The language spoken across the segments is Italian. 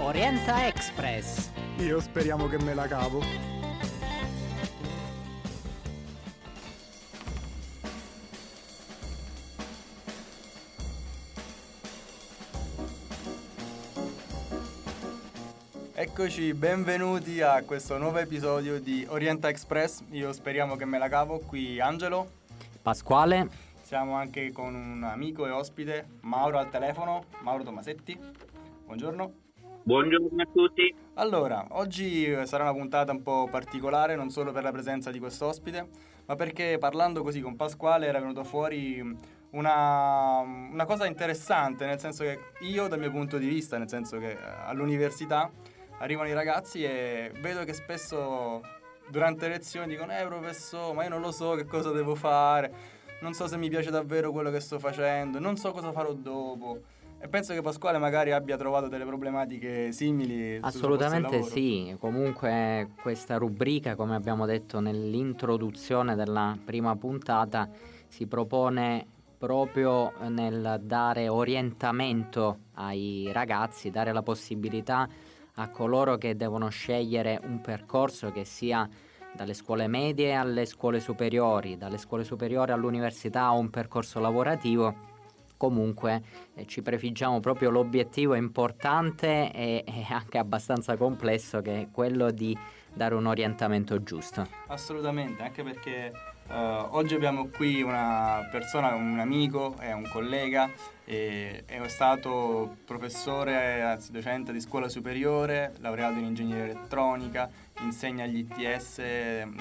Orienta Express. Io speriamo che me la cavo. Eccoci, benvenuti a questo nuovo episodio di Orienta Express. Io speriamo che me la cavo. Qui Angelo. Pasquale. Siamo anche con un amico e ospite, Mauro al telefono, Mauro Tomasetti. Buongiorno. Buongiorno a tutti. Allora, oggi sarà una puntata un po' particolare, non solo per la presenza di questo ospite, ma perché parlando così con Pasquale era venuto fuori una, una cosa interessante, nel senso che io dal mio punto di vista, nel senso che all'università arrivano i ragazzi e vedo che spesso durante le lezioni dicono eh professore ma io non lo so che cosa devo fare non so se mi piace davvero quello che sto facendo non so cosa farò dopo e penso che Pasquale magari abbia trovato delle problematiche simili assolutamente sì comunque questa rubrica come abbiamo detto nell'introduzione della prima puntata si propone proprio nel dare orientamento ai ragazzi dare la possibilità a coloro che devono scegliere un percorso che sia dalle scuole medie alle scuole superiori, dalle scuole superiori all'università o un percorso lavorativo. Comunque eh, ci prefiggiamo proprio l'obiettivo importante e, e anche abbastanza complesso che è quello di dare un orientamento giusto. Assolutamente, anche perché Uh, oggi abbiamo qui una persona, un amico e un collega, è stato professore, anzi docente di scuola superiore, laureato in ingegneria elettronica, insegna agli ITS, mm,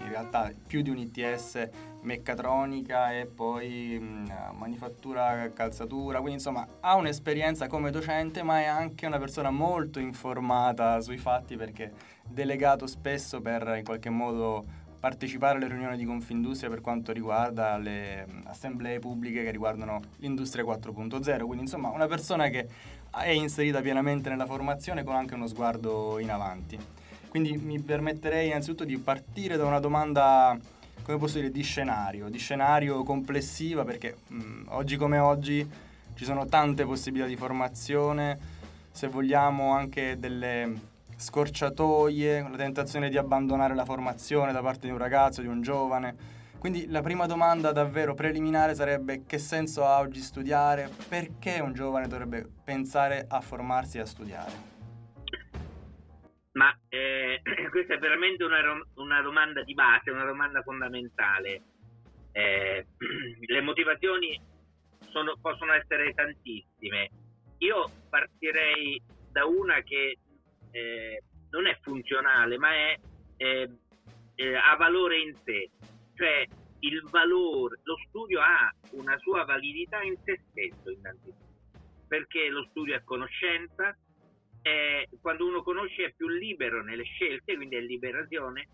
in realtà più di un ITS, meccatronica e poi mm, manifattura calzatura, quindi insomma ha un'esperienza come docente ma è anche una persona molto informata sui fatti perché delegato spesso per in qualche modo partecipare alle riunioni di Confindustria per quanto riguarda le assemblee pubbliche che riguardano l'industria 4.0, quindi insomma una persona che è inserita pienamente nella formazione con anche uno sguardo in avanti. Quindi mi permetterei innanzitutto di partire da una domanda, come posso dire, di scenario, di scenario complessiva perché mh, oggi come oggi ci sono tante possibilità di formazione, se vogliamo anche delle scorciatoie, la tentazione di abbandonare la formazione da parte di un ragazzo, di un giovane. Quindi la prima domanda davvero preliminare sarebbe che senso ha oggi studiare? Perché un giovane dovrebbe pensare a formarsi e a studiare? Ma eh, questa è veramente una, una, domanda di base, una domanda fondamentale. Eh, le motivazioni sono, possono essere tantissime. Io partirei da una che eh, non è funzionale, ma è, eh, eh, ha valore in sé. Cioè il valore, lo studio ha una sua validità in sé stesso innanzitutto, perché lo studio è conoscenza, è, quando uno conosce è più libero nelle scelte, quindi è liberazione,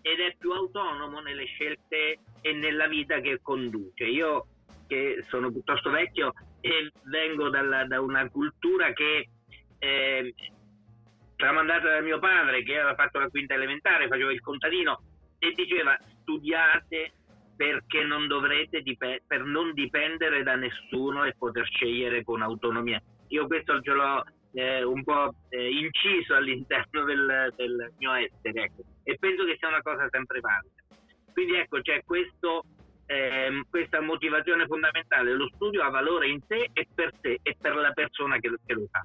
ed è più autonomo nelle scelte e nella vita che conduce. Io che sono piuttosto vecchio e vengo dalla, da una cultura che eh, tramandata da mio padre che aveva fatto la quinta elementare, faceva il contadino e diceva studiate perché non dovrete dip- per non dipendere da nessuno e poter scegliere con autonomia. Io questo ce l'ho eh, un po' eh, inciso all'interno del, del mio essere ecco. e penso che sia una cosa sempre valida. Quindi ecco, c'è questo, eh, questa motivazione fondamentale, lo studio ha valore in sé e per te e per la persona che, che lo fa.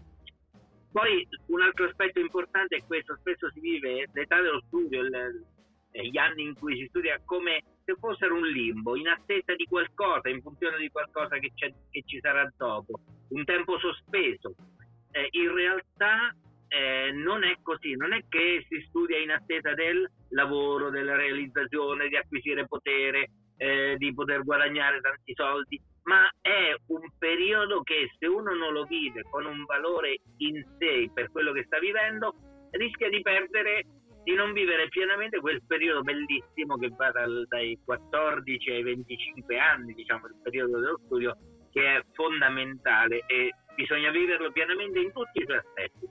Poi un altro aspetto importante è questo, spesso si vive l'età dello studio, il, gli anni in cui si studia come se fossero un limbo, in attesa di qualcosa, in funzione di qualcosa che, che ci sarà dopo, un tempo sospeso. Eh, in realtà eh, non è così, non è che si studia in attesa del lavoro, della realizzazione, di acquisire potere, eh, di poter guadagnare tanti soldi, ma è un periodo che se uno non lo vive con un valore in sé per quello che sta vivendo, rischia di perdere, di non vivere pienamente quel periodo bellissimo che va dal, dai 14 ai 25 anni, diciamo, il periodo dello studio, che è fondamentale e bisogna viverlo pienamente in tutti i suoi aspetti,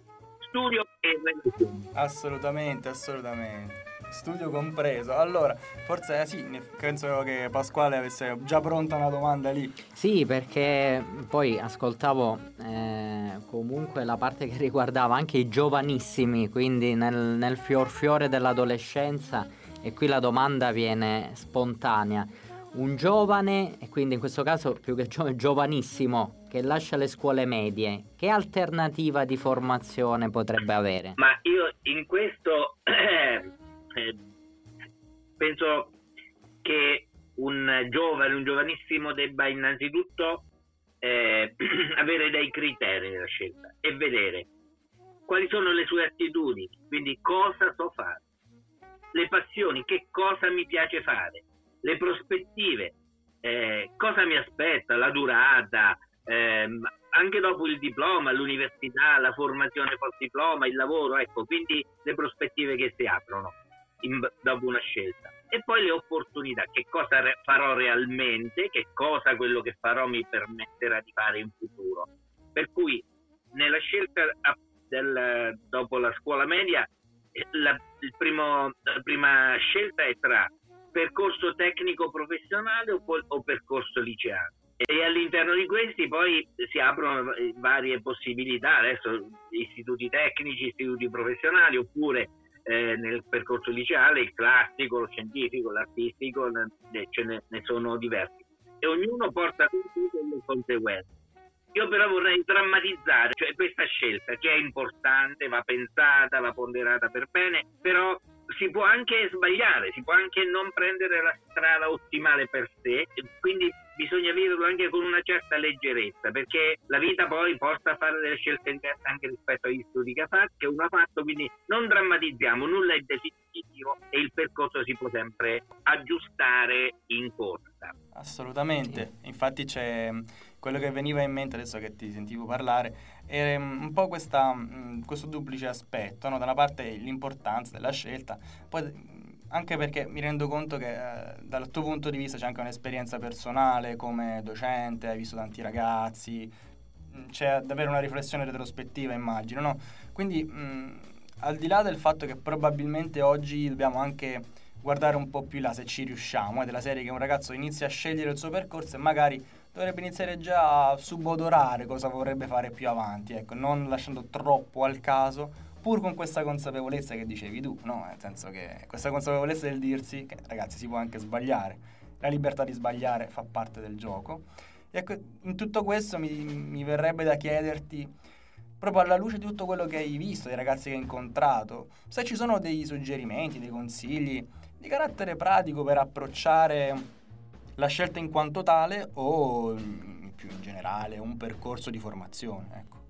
studio e religione. Assolutamente, assolutamente studio compreso. Allora, forse eh, sì, penso che Pasquale avesse già pronta una domanda lì. Sì, perché poi ascoltavo eh, comunque la parte che riguardava anche i giovanissimi, quindi nel, nel fior fiore dell'adolescenza, e qui la domanda viene spontanea. Un giovane, e quindi in questo caso più che giovane, giovanissimo, che lascia le scuole medie, che alternativa di formazione potrebbe avere? Ma io in questo eh, penso che un giovane, un giovanissimo debba innanzitutto eh, avere dei criteri nella scelta e vedere quali sono le sue attitudini, quindi cosa so fare, le passioni, che cosa mi piace fare, le prospettive, eh, cosa mi aspetta, la durata, ehm, anche dopo il diploma, l'università, la formazione post diploma, il lavoro, ecco, quindi le prospettive che si aprono in, dopo una scelta. E poi le opportunità, che cosa re, farò realmente, che cosa quello che farò mi permetterà di fare in futuro. Per cui nella scelta del, dopo la scuola media, eh, la, primo, la prima scelta è tra percorso tecnico professionale o, o percorso liceale. E all'interno di questi poi si aprono varie possibilità, adesso istituti tecnici, istituti professionali oppure eh, nel percorso liceale il classico, lo scientifico, l'artistico, ce ne, ne sono diversi. E ognuno porta con sé delle conseguenze. Io però vorrei drammatizzare cioè questa scelta che è importante, va pensata, va ponderata per bene, però si può anche sbagliare, si può anche non prendere la strada ottimale per sé, quindi bisogna viverlo anche con una certa leggerezza, perché la vita poi porta a fare delle scelte diverse anche rispetto agli studi che, ha fatto, che uno ha fatto, quindi non drammatizziamo, nulla è definitivo e il percorso si può sempre aggiustare in corsa. Assolutamente, infatti c'è quello che veniva in mente adesso che ti sentivo parlare era mm, un po' questa, mm, questo duplice aspetto, no? da una parte l'importanza della scelta, poi mm, anche perché mi rendo conto che eh, dal tuo punto di vista c'è anche un'esperienza personale come docente, hai visto tanti ragazzi, c'è davvero una riflessione retrospettiva immagino, no? Quindi mh, al di là del fatto che probabilmente oggi dobbiamo anche guardare un po' più là se ci riusciamo, è eh, della serie che un ragazzo inizia a scegliere il suo percorso e magari dovrebbe iniziare già a subodorare cosa vorrebbe fare più avanti, ecco, non lasciando troppo al caso, pur con questa consapevolezza che dicevi tu, no? Nel senso che questa consapevolezza del dirsi che ragazzi si può anche sbagliare, la libertà di sbagliare fa parte del gioco. E ecco, in tutto questo mi, mi verrebbe da chiederti, proprio alla luce di tutto quello che hai visto, dei ragazzi che hai incontrato, se ci sono dei suggerimenti, dei consigli di carattere pratico per approcciare la scelta in quanto tale o più in generale un percorso di formazione. Ecco.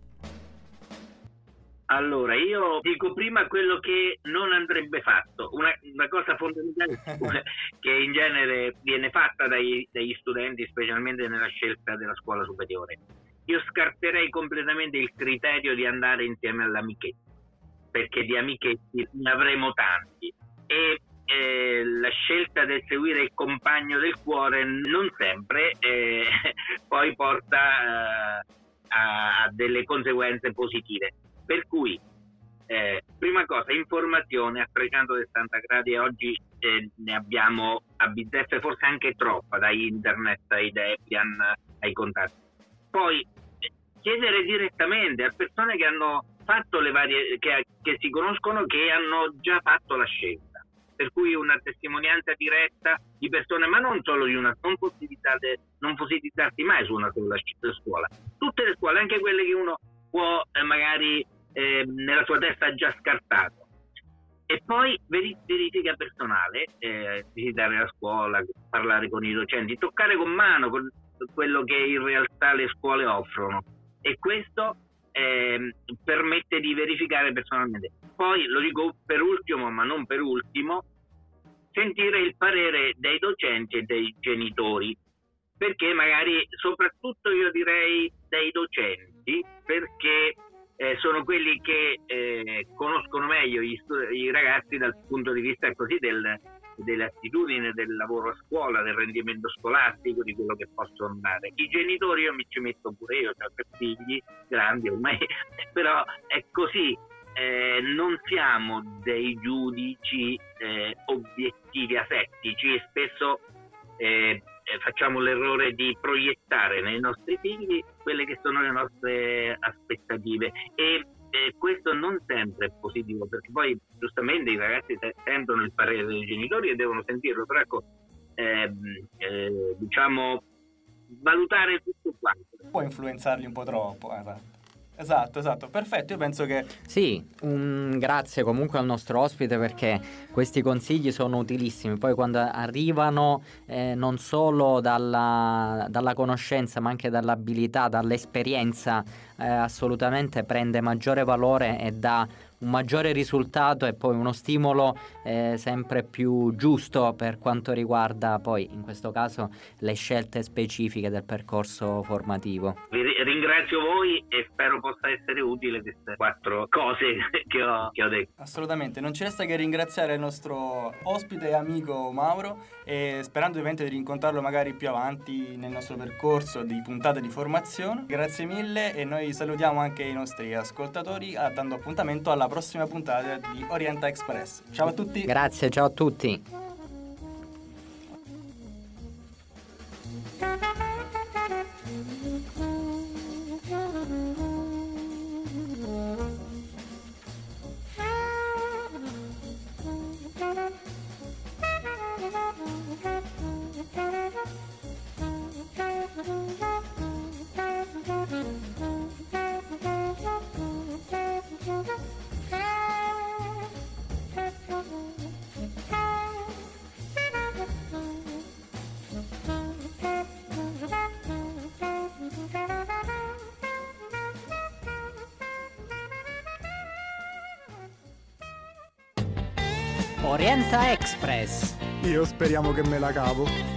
Allora, io dico prima quello che non andrebbe fatto, una, una cosa fondamentale che in genere viene fatta dai, dagli studenti, specialmente nella scelta della scuola superiore. Io scarterei completamente il criterio di andare insieme all'amichetti, perché di amichetti ne avremo tanti e eh, la scelta del seguire il compagno del cuore non sempre eh, poi porta eh, a, a, delle conseguenze positive. Per cui, eh, prima cosa, informazione a 360 gradi oggi eh, ne abbiamo a bizzeffe forse anche troppa, da internet ai Debian ai contatti. Poi chiedere direttamente a persone che hanno fatto le varie, che, che si conoscono, che hanno già fatto la scelta per cui una testimonianza diretta di persone, ma non solo di una, non fossilizzate, non fossilizzarsi mai su una sola scuola. Tutte le scuole, anche quelle che uno può eh, magari eh, nella sua testa già scartato. E poi verifica personale, eh, visitare la scuola, parlare con i docenti, toccare con mano quello che in realtà le scuole offrono. E questo eh, permette di verificare personalmente. Poi lo dico per ultimo, ma non per ultimo, sentire il parere dei docenti e dei genitori, perché magari soprattutto io direi dei docenti, perché eh, sono quelli che eh, conoscono meglio gli i ragazzi dal punto di vista così del, delle attitudini del lavoro a scuola, del rendimento scolastico, di quello che possono dare. I genitori io mi ci metto pure io, ho tre figli grandi ormai, però è così. Eh, non siamo dei giudici eh, obiettivi asettici e spesso eh, eh, facciamo l'errore di proiettare nei nostri figli quelle che sono le nostre aspettative e questo non sempre è positivo perché poi giustamente i ragazzi sentono il parere dei genitori e devono sentirlo, però ecco, ehm, eh, diciamo valutare tutto quanto. Può influenzarli un po' troppo, esatto. Esatto, esatto, perfetto. Io penso che. Sì, un grazie comunque al nostro ospite perché questi consigli sono utilissimi. Poi quando arrivano eh, non solo dalla, dalla, conoscenza, ma anche dall'abilità, dall'esperienza, eh, assolutamente prende maggiore valore e dà un maggiore risultato e poi uno stimolo eh, sempre più giusto per quanto riguarda poi in questo caso le scelte specifiche del percorso formativo. Vi ringrazio voi e spero possa essere utile queste quattro cose che ho, che ho detto. Assolutamente, non ci resta che ringraziare il nostro ospite e amico Mauro e sperando ovviamente di rincontrarlo magari più avanti nel nostro percorso di puntate di formazione. Grazie mille e noi salutiamo anche i nostri ascoltatori dando appuntamento alla prossima puntata di Orienta Express. Ciao a tutti. Grazie, ciao a tutti. Orienta Express. Io speriamo che me la cavo.